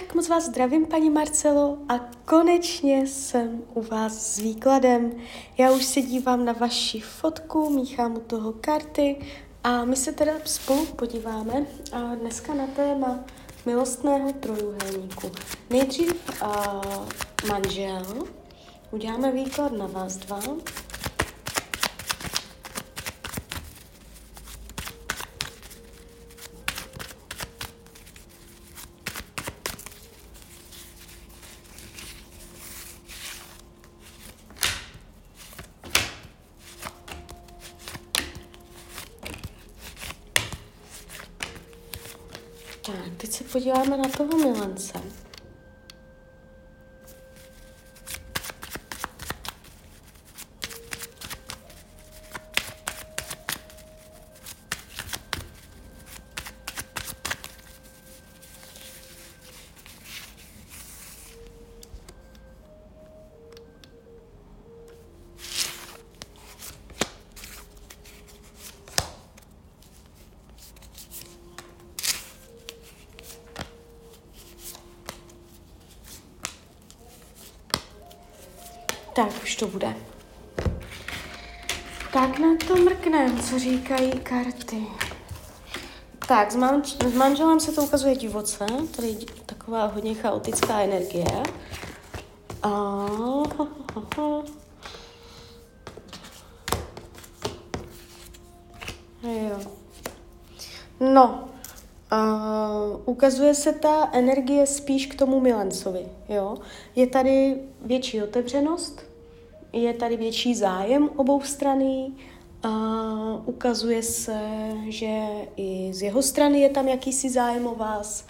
Tak moc vás zdravím, paní Marcelo, a konečně jsem u vás s výkladem. Já už se dívám na vaši fotku, míchám u toho karty a my se teda spolu podíváme a dneska na téma milostného trojuhelníku. Nejdřív uh, manžel, uděláme výklad na vás dva, Tak, teď se podíváme na toho milence. Tak, už to bude. Tak na to mrknem, co říkají karty. Tak, s, manž- s manželem se to ukazuje divoce, tady je taková hodně chaotická energie. A... Jo. No, uh, ukazuje se ta energie spíš k tomu milencovi, jo. Je tady větší otevřenost, je tady větší zájem obou strany, uh, ukazuje se, že i z jeho strany je tam jakýsi zájem o vás.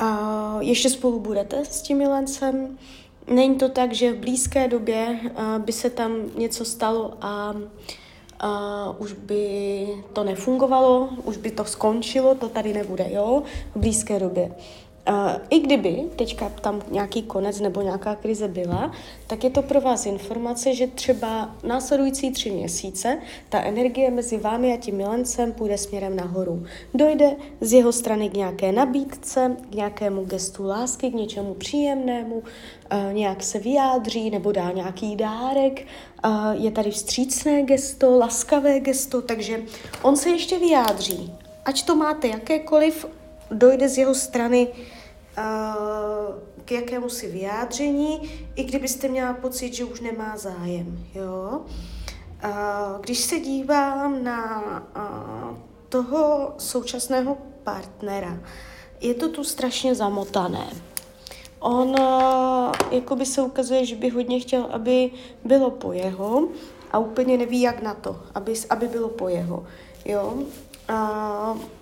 Uh, ještě spolu budete s tím milencem. Není to tak, že v blízké době uh, by se tam něco stalo a uh, už by to nefungovalo, už by to skončilo, to tady nebude, jo, v blízké době. Uh, I kdyby teďka tam nějaký konec nebo nějaká krize byla, tak je to pro vás informace, že třeba následující tři měsíce ta energie mezi vámi a tím milencem půjde směrem nahoru. Dojde z jeho strany k nějaké nabídce, k nějakému gestu lásky, k něčemu příjemnému, uh, nějak se vyjádří nebo dá nějaký dárek, uh, je tady vstřícné gesto, laskavé gesto, takže on se ještě vyjádří. Ať to máte jakékoliv, dojde z jeho strany uh, k jakému si vyjádření, i kdybyste měla pocit, že už nemá zájem. Jo? Uh, když se dívám na uh, toho současného partnera, je to tu strašně zamotané. On uh, jako by se ukazuje, že by hodně chtěl, aby bylo po jeho a úplně neví, jak na to, aby, aby bylo po jeho. Jo?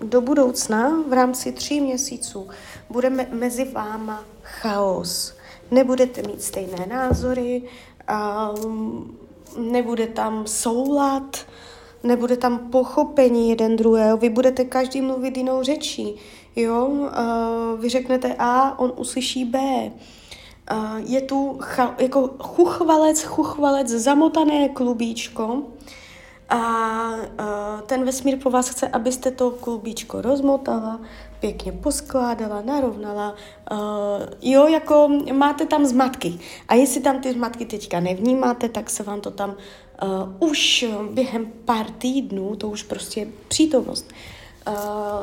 Do budoucna v rámci tří měsíců bude me- mezi váma chaos. Nebudete mít stejné názory, nebude tam soulad, nebude tam pochopení jeden druhého, vy budete každý mluvit jinou řečí, jo, vy řeknete A, on uslyší B, je tu cha- jako chuchvalec, chuchvalec, zamotané klubíčko, a ten vesmír po vás chce, abyste to klubíčko rozmotala, pěkně poskládala, narovnala. Jo, jako máte tam zmatky. A jestli tam ty zmatky teďka nevnímáte, tak se vám to tam uh, už během pár týdnů, to už prostě je přítomnost,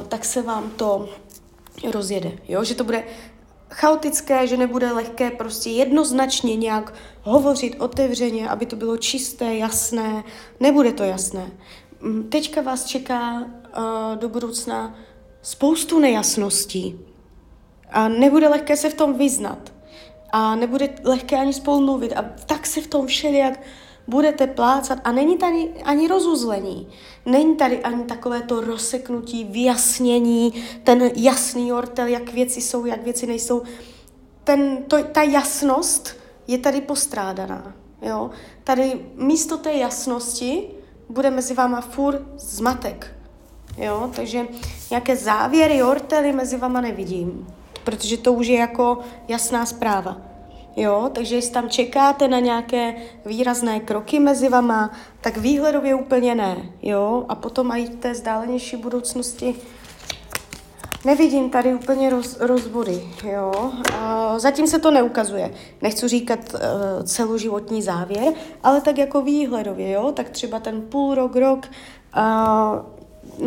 tak se vám to rozjede. Jo, že to bude chaotické, že nebude lehké prostě jednoznačně nějak hovořit otevřeně, aby to bylo čisté, jasné. Nebude to jasné. Teďka vás čeká uh, do budoucna spoustu nejasností. A nebude lehké se v tom vyznat. A nebude lehké ani spolu mluvit. A tak se v tom všelijak budete plácat a není tady ani rozuzlení. Není tady ani takové to rozseknutí, vyjasnění, ten jasný ortel, jak věci jsou, jak věci nejsou. Ten, to, ta jasnost je tady postrádaná. Jo? Tady místo té jasnosti bude mezi váma furt zmatek. Jo? Takže nějaké závěry, ortely mezi váma nevidím, protože to už je jako jasná zpráva. Jo, takže jestli tam čekáte na nějaké výrazné kroky mezi vama, tak výhledově úplně ne, jo, a potom v té zdálenější budoucnosti Nevidím tady úplně roz, rozvody, jo. Uh, zatím se to neukazuje. Nechci říkat uh, celoživotní závěr, ale tak jako výhledově, jo. Tak třeba ten půl rok, rok, uh,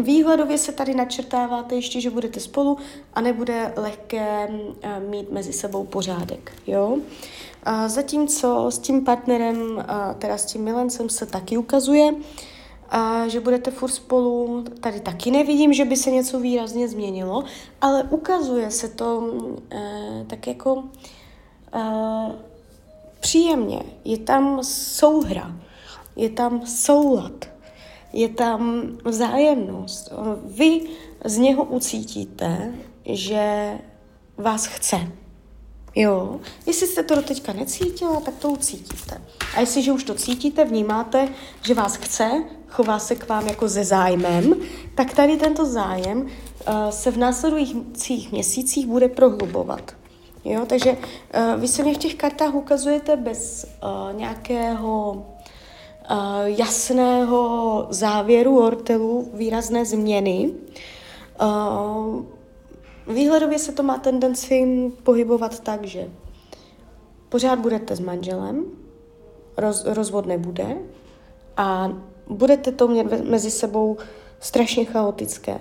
výhledově se tady načrtáváte ještě, že budete spolu a nebude lehké uh, mít mezi sebou pořádek, jo. Uh, zatímco s tím partnerem, teda s tím milencem se taky ukazuje, a že budete furt spolu. Tady taky nevidím, že by se něco výrazně změnilo, ale ukazuje se to eh, tak jako eh, příjemně. Je tam souhra, je tam soulad, je tam vzájemnost. Vy z něho ucítíte, že vás chce. Jo, jestli jste to teďka necítila, tak to ucítíte. A jestliže už to cítíte, vnímáte, že vás chce, chová se k vám jako ze zájmem, tak tady tento zájem uh, se v následujících měsících bude prohlubovat. Jo, takže uh, vy se mě v těch kartách ukazujete bez uh, nějakého jasného závěru ortelu, výrazné změny. Uh, Výhledově se to má tendenci pohybovat tak, že pořád budete s manželem, roz, rozvod nebude a budete to mít mezi sebou strašně chaotické.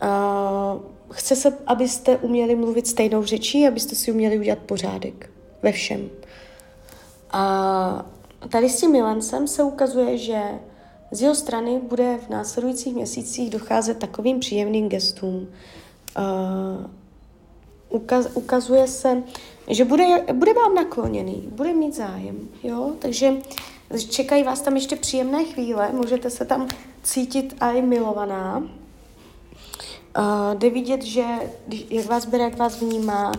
A chce se, abyste uměli mluvit stejnou řečí, abyste si uměli udělat pořádek ve všem. A tady s tím milencem se ukazuje, že z jeho strany bude v následujících měsících docházet takovým příjemným gestům, uh, ukaz, ukazuje se, že bude, bude vám nakloněný, bude mít zájem, jo, takže čekají vás tam ještě příjemné chvíle, můžete se tam cítit i milovaná. Uh, jde vidět, že jak vás bere, jak vás vnímá,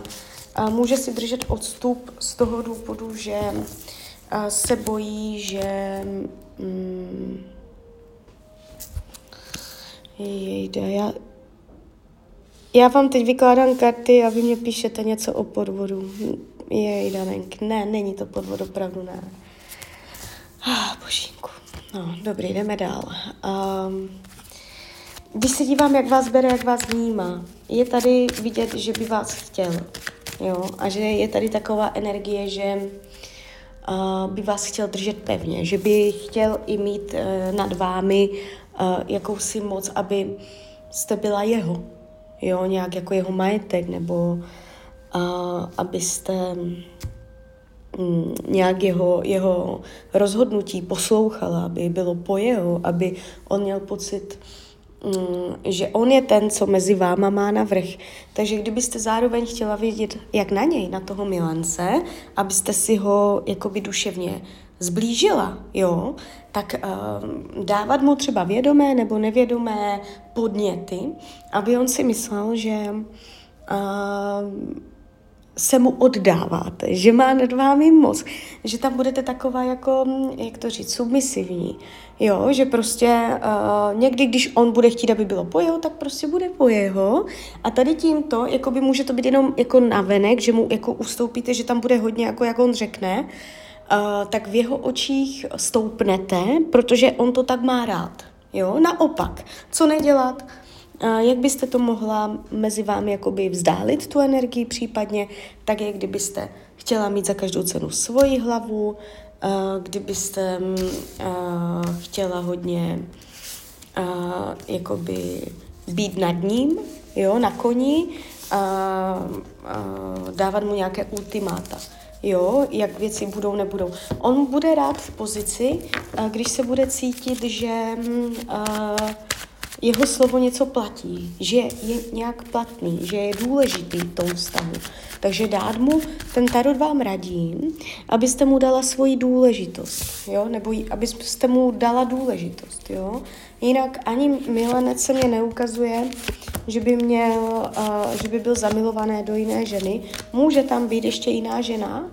uh, může si držet odstup z toho důvodu, že uh, se bojí, že um, jejde, já, já vám teď vykládám karty a vy mě píšete něco o podvodu. Jej, Danenk, ne, není to podvod, opravdu ne. Ah, božínku. No, dobrý, jdeme dál. Um, když se dívám, jak vás bere, jak vás vnímá, je tady vidět, že by vás chtěl. Jo? A že je tady taková energie, že uh, by vás chtěl držet pevně, že by chtěl i mít uh, nad vámi uh, jakousi moc, aby jste byla jeho, jo, nějak jako jeho majetek, nebo a, abyste mm, nějak jeho, jeho rozhodnutí poslouchala, aby bylo po jeho, aby on měl pocit, mm, že on je ten, co mezi váma má navrh. Takže kdybyste zároveň chtěla vědět, jak na něj, na toho milance, abyste si ho jakoby duševně zblížila, jo, tak uh, dávat mu třeba vědomé nebo nevědomé podněty, aby on si myslel, že uh, se mu oddáváte, že má nad vámi moc, že tam budete taková jako, jak to říct, submisivní, jo, že prostě uh, někdy, když on bude chtít, aby bylo po jeho, tak prostě bude po jeho a tady tímto, jako by může to být jenom jako navenek, že mu jako ustoupíte, že tam bude hodně, jako jak on řekne, uh, tak v jeho očích stoupnete, protože on to tak má rád. Jo? Naopak, co nedělat? Jak byste to mohla mezi vámi jakoby vzdálit tu energii případně, tak je kdybyste chtěla mít za každou cenu svoji hlavu, kdybyste uh, chtěla hodně jakoby být nad ním, jo, na koni, uh, uh, dávat mu nějaké ultimáta jo, jak věci budou, nebudou. On bude rád v pozici, když se bude cítit, že uh, jeho slovo něco platí, že je nějak platný, že je důležitý v tom vztahu. Takže dát mu, ten tarot vám radí, abyste mu dala svoji důležitost, jo, nebo abyste mu dala důležitost, jo. Jinak ani milenec se mě neukazuje, že by, měl, uh, že by byl zamilovaný do jiné ženy. Může tam být ještě jiná žena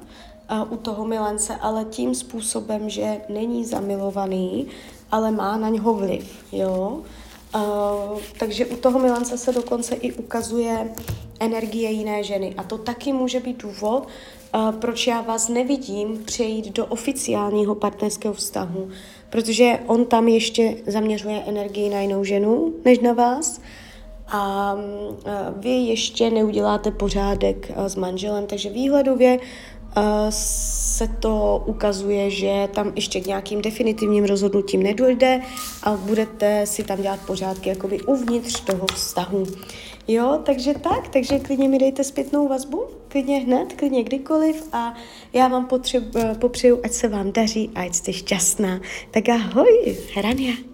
u toho milence, ale tím způsobem, že není zamilovaný, ale má na něho vliv, jo. Uh, takže u toho milence se dokonce i ukazuje energie jiné ženy. A to taky může být důvod, uh, proč já vás nevidím přejít do oficiálního partnerského vztahu, protože on tam ještě zaměřuje energii na jinou ženu než na vás. A vy ještě neuděláte pořádek s manželem, takže výhledově se to ukazuje, že tam ještě k nějakým definitivním rozhodnutím nedojde a budete si tam dělat pořádky jakoby uvnitř toho vztahu. Jo, takže tak, takže klidně mi dejte zpětnou vazbu, klidně hned, klidně kdykoliv a já vám potřebu, popřeju, ať se vám daří a ať jste šťastná. Tak ahoj, Hrania.